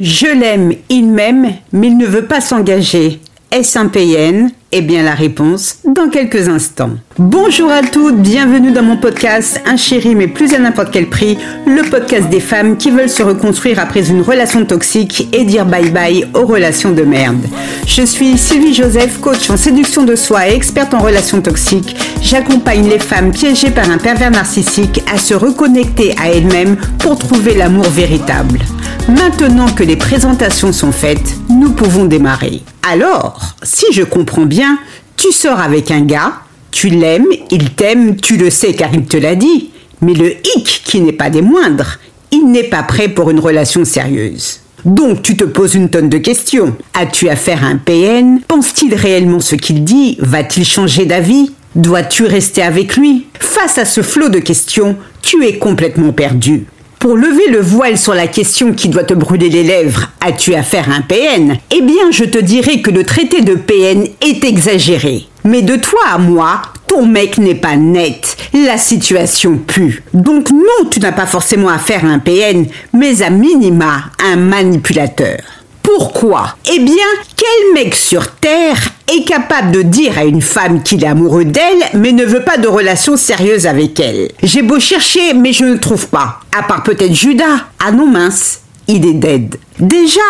Je l'aime, il m'aime, mais il ne veut pas s'engager. Est-ce un PN Eh bien la réponse dans quelques instants. Bonjour à toutes, bienvenue dans mon podcast Un chéri mais plus à n'importe quel prix, le podcast des femmes qui veulent se reconstruire après une relation toxique et dire bye bye aux relations de merde. Je suis Sylvie Joseph, coach en séduction de soi et experte en relations toxiques. J'accompagne les femmes piégées par un pervers narcissique à se reconnecter à elles-mêmes pour trouver l'amour véritable. Maintenant que les présentations sont faites, nous pouvons démarrer. Alors, si je comprends bien, tu sors avec un gars, tu l'aimes, il t'aime, tu le sais car il te l'a dit. Mais le hic qui n'est pas des moindres, il n'est pas prêt pour une relation sérieuse. Donc tu te poses une tonne de questions. As-tu affaire à un PN Pense-t-il réellement ce qu'il dit? Va-t-il changer d'avis? Dois-tu rester avec lui? Face à ce flot de questions, tu es complètement perdu. Pour lever le voile sur la question qui doit te brûler les lèvres, as-tu affaire à un PN Eh bien, je te dirais que le traité de PN est exagéré. Mais de toi à moi, ton mec n'est pas net. La situation pue. Donc non, tu n'as pas forcément affaire à un PN, mais à minima, un manipulateur. Pourquoi? Eh bien, quel mec sur Terre est capable de dire à une femme qu'il est amoureux d'elle, mais ne veut pas de relation sérieuse avec elle? J'ai beau chercher, mais je ne trouve pas. À part peut-être Judas. Ah non mince, il est dead. Déjà,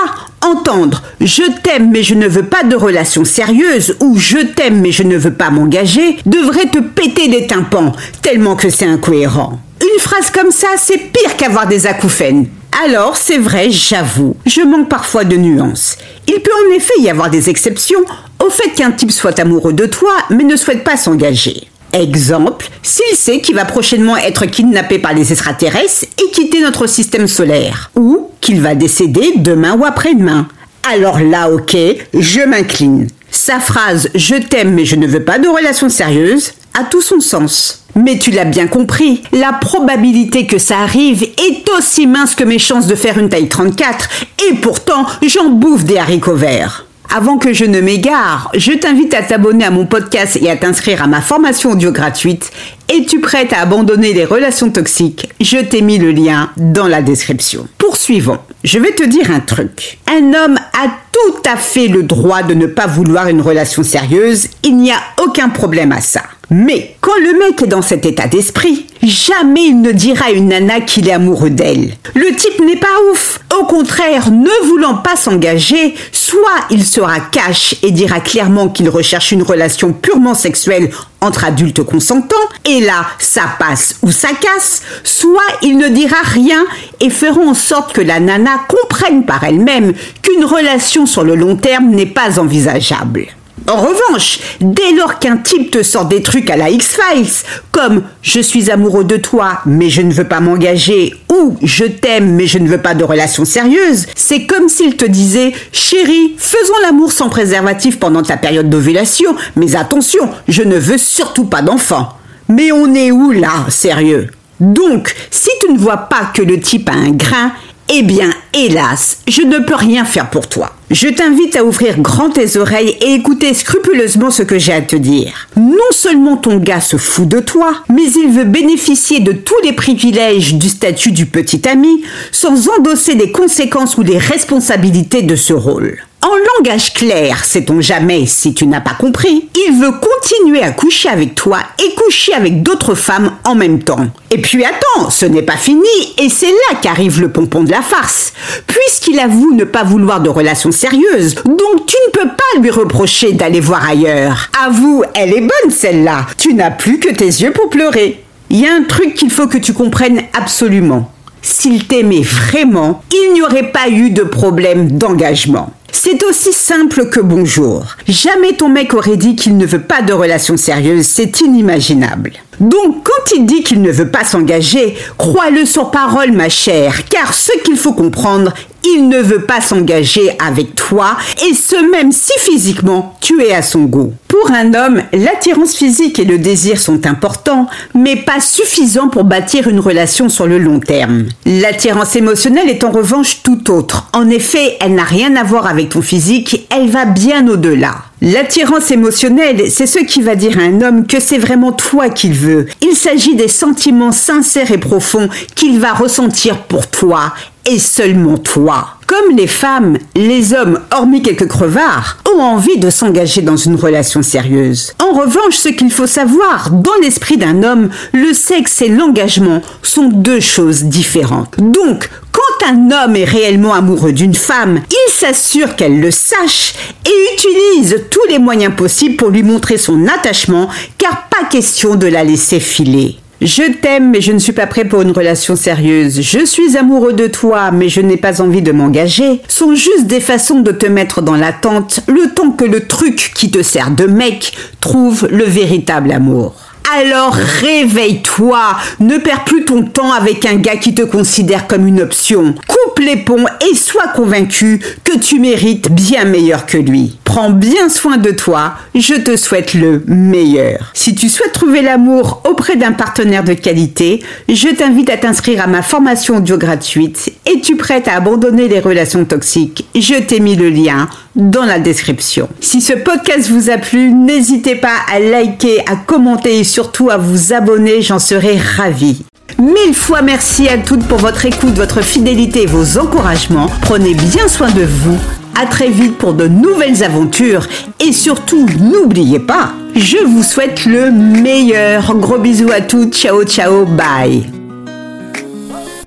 entendre je t'aime mais je ne veux pas de relation sérieuse ou je t'aime mais je ne veux pas m'engager devrait te péter les tympans, tellement que c'est incohérent. Une phrase comme ça, c'est pire qu'avoir des acouphènes. Alors, c'est vrai, j'avoue, je manque parfois de nuances. Il peut en effet y avoir des exceptions au fait qu'un type soit amoureux de toi mais ne souhaite pas s'engager. Exemple, s'il sait qu'il va prochainement être kidnappé par les extraterrestres et quitter notre système solaire, ou qu'il va décéder demain ou après-demain. Alors là, ok, je m'incline. Sa phrase Je t'aime mais je ne veux pas de relation sérieuse a tout son sens. Mais tu l'as bien compris, la probabilité que ça arrive est aussi mince que mes chances de faire une taille 34, et pourtant j'en bouffe des haricots verts. Avant que je ne m'égare, je t'invite à t'abonner à mon podcast et à t'inscrire à ma formation audio gratuite. Es-tu prête à abandonner les relations toxiques? Je t'ai mis le lien dans la description. Poursuivons. Je vais te dire un truc. Un homme a tout à fait le droit de ne pas vouloir une relation sérieuse. Il n'y a aucun problème à ça. Mais quand le mec est dans cet état d'esprit, jamais il ne dira à une nana qu'il est amoureux d'elle. Le type n'est pas ouf. Au contraire, ne voulant pas s'engager, soit il sera cash et dira clairement qu'il recherche une relation purement sexuelle entre adultes consentants, et là, ça passe ou ça casse, soit il ne dira rien et fera en sorte que la nana comprenne par elle-même qu'une relation sur le long terme n'est pas envisageable. En revanche, dès lors qu'un type te sort des trucs à la X-Files, comme je suis amoureux de toi mais je ne veux pas m'engager ou je t'aime mais je ne veux pas de relation sérieuse, c'est comme s'il te disait chérie, faisons l'amour sans préservatif pendant ta période d'ovulation, mais attention, je ne veux surtout pas d'enfant. Mais on est où là, sérieux? Donc, si tu ne vois pas que le type a un grain, eh bien, hélas, je ne peux rien faire pour toi. Je t'invite à ouvrir grand tes oreilles et écouter scrupuleusement ce que j'ai à te dire. Non seulement ton gars se fout de toi, mais il veut bénéficier de tous les privilèges du statut du petit ami sans endosser les conséquences ou les responsabilités de ce rôle. En langage clair, sait-on jamais si tu n'as pas compris, il veut continuer à coucher avec toi et coucher avec d'autres femmes en même temps. Et puis attends, ce n'est pas fini et c'est là qu'arrive le pompon de la farce. Puisqu'il avoue ne pas vouloir de relations sérieuses, donc tu ne peux pas lui reprocher d'aller voir ailleurs. Avoue, elle est bonne celle-là. Tu n'as plus que tes yeux pour pleurer. Il y a un truc qu'il faut que tu comprennes absolument. S'il t'aimait vraiment, il n'y aurait pas eu de problème d'engagement. C'est aussi simple que bonjour. Jamais ton mec aurait dit qu'il ne veut pas de relation sérieuse, c'est inimaginable. Donc quand il dit qu'il ne veut pas s'engager, crois-le sur parole ma chère, car ce qu'il faut comprendre, il ne veut pas s'engager avec toi, et ce même si physiquement tu es à son goût. Pour un homme, l'attirance physique et le désir sont importants, mais pas suffisants pour bâtir une relation sur le long terme. L'attirance émotionnelle est en revanche tout autre. En effet, elle n'a rien à voir avec ton physique, elle va bien au-delà. L'attirance émotionnelle, c'est ce qui va dire à un homme que c'est vraiment toi qu'il veut. Il s'agit des sentiments sincères et profonds qu'il va ressentir pour toi et seulement toi. Comme les femmes, les hommes, hormis quelques crevards, ont envie de s'engager dans une relation sérieuse. En revanche, ce qu'il faut savoir, dans l'esprit d'un homme, le sexe et l'engagement sont deux choses différentes. Donc, quand un homme est réellement amoureux d'une femme, s'assure qu'elle le sache et utilise tous les moyens possibles pour lui montrer son attachement, car pas question de la laisser filer. Je t'aime, mais je ne suis pas prêt pour une relation sérieuse. Je suis amoureux de toi, mais je n'ai pas envie de m'engager. Sont juste des façons de te mettre dans l'attente, le temps que le truc qui te sert de mec trouve le véritable amour. Alors réveille-toi, ne perds plus ton temps avec un gars qui te considère comme une option. Coupe les ponts et sois convaincu que tu mérites bien meilleur que lui. Prends bien soin de toi, je te souhaite le meilleur. Si tu souhaites trouver l'amour auprès d'un partenaire de qualité, je t'invite à t'inscrire à ma formation audio gratuite. Es-tu prête à abandonner les relations toxiques? Je t'ai mis le lien dans la description. Si ce podcast vous a plu, n'hésitez pas à liker, à commenter et surtout à vous abonner, j'en serai ravie. Mille fois merci à toutes pour votre écoute, votre fidélité et vos encouragements. Prenez bien soin de vous. À très vite pour de nouvelles aventures et surtout n'oubliez pas, je vous souhaite le meilleur. Gros bisous à toutes. Ciao ciao, bye.